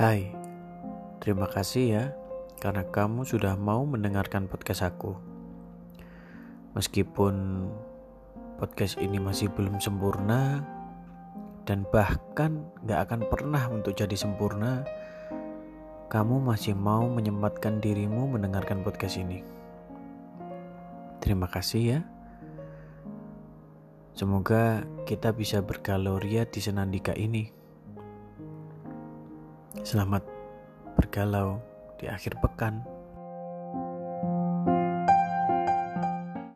Hai, terima kasih ya karena kamu sudah mau mendengarkan podcast aku. Meskipun podcast ini masih belum sempurna dan bahkan gak akan pernah untuk jadi sempurna, kamu masih mau menyempatkan dirimu mendengarkan podcast ini. Terima kasih ya. Semoga kita bisa bergaloria di Senandika ini. Selamat bergalau di akhir pekan.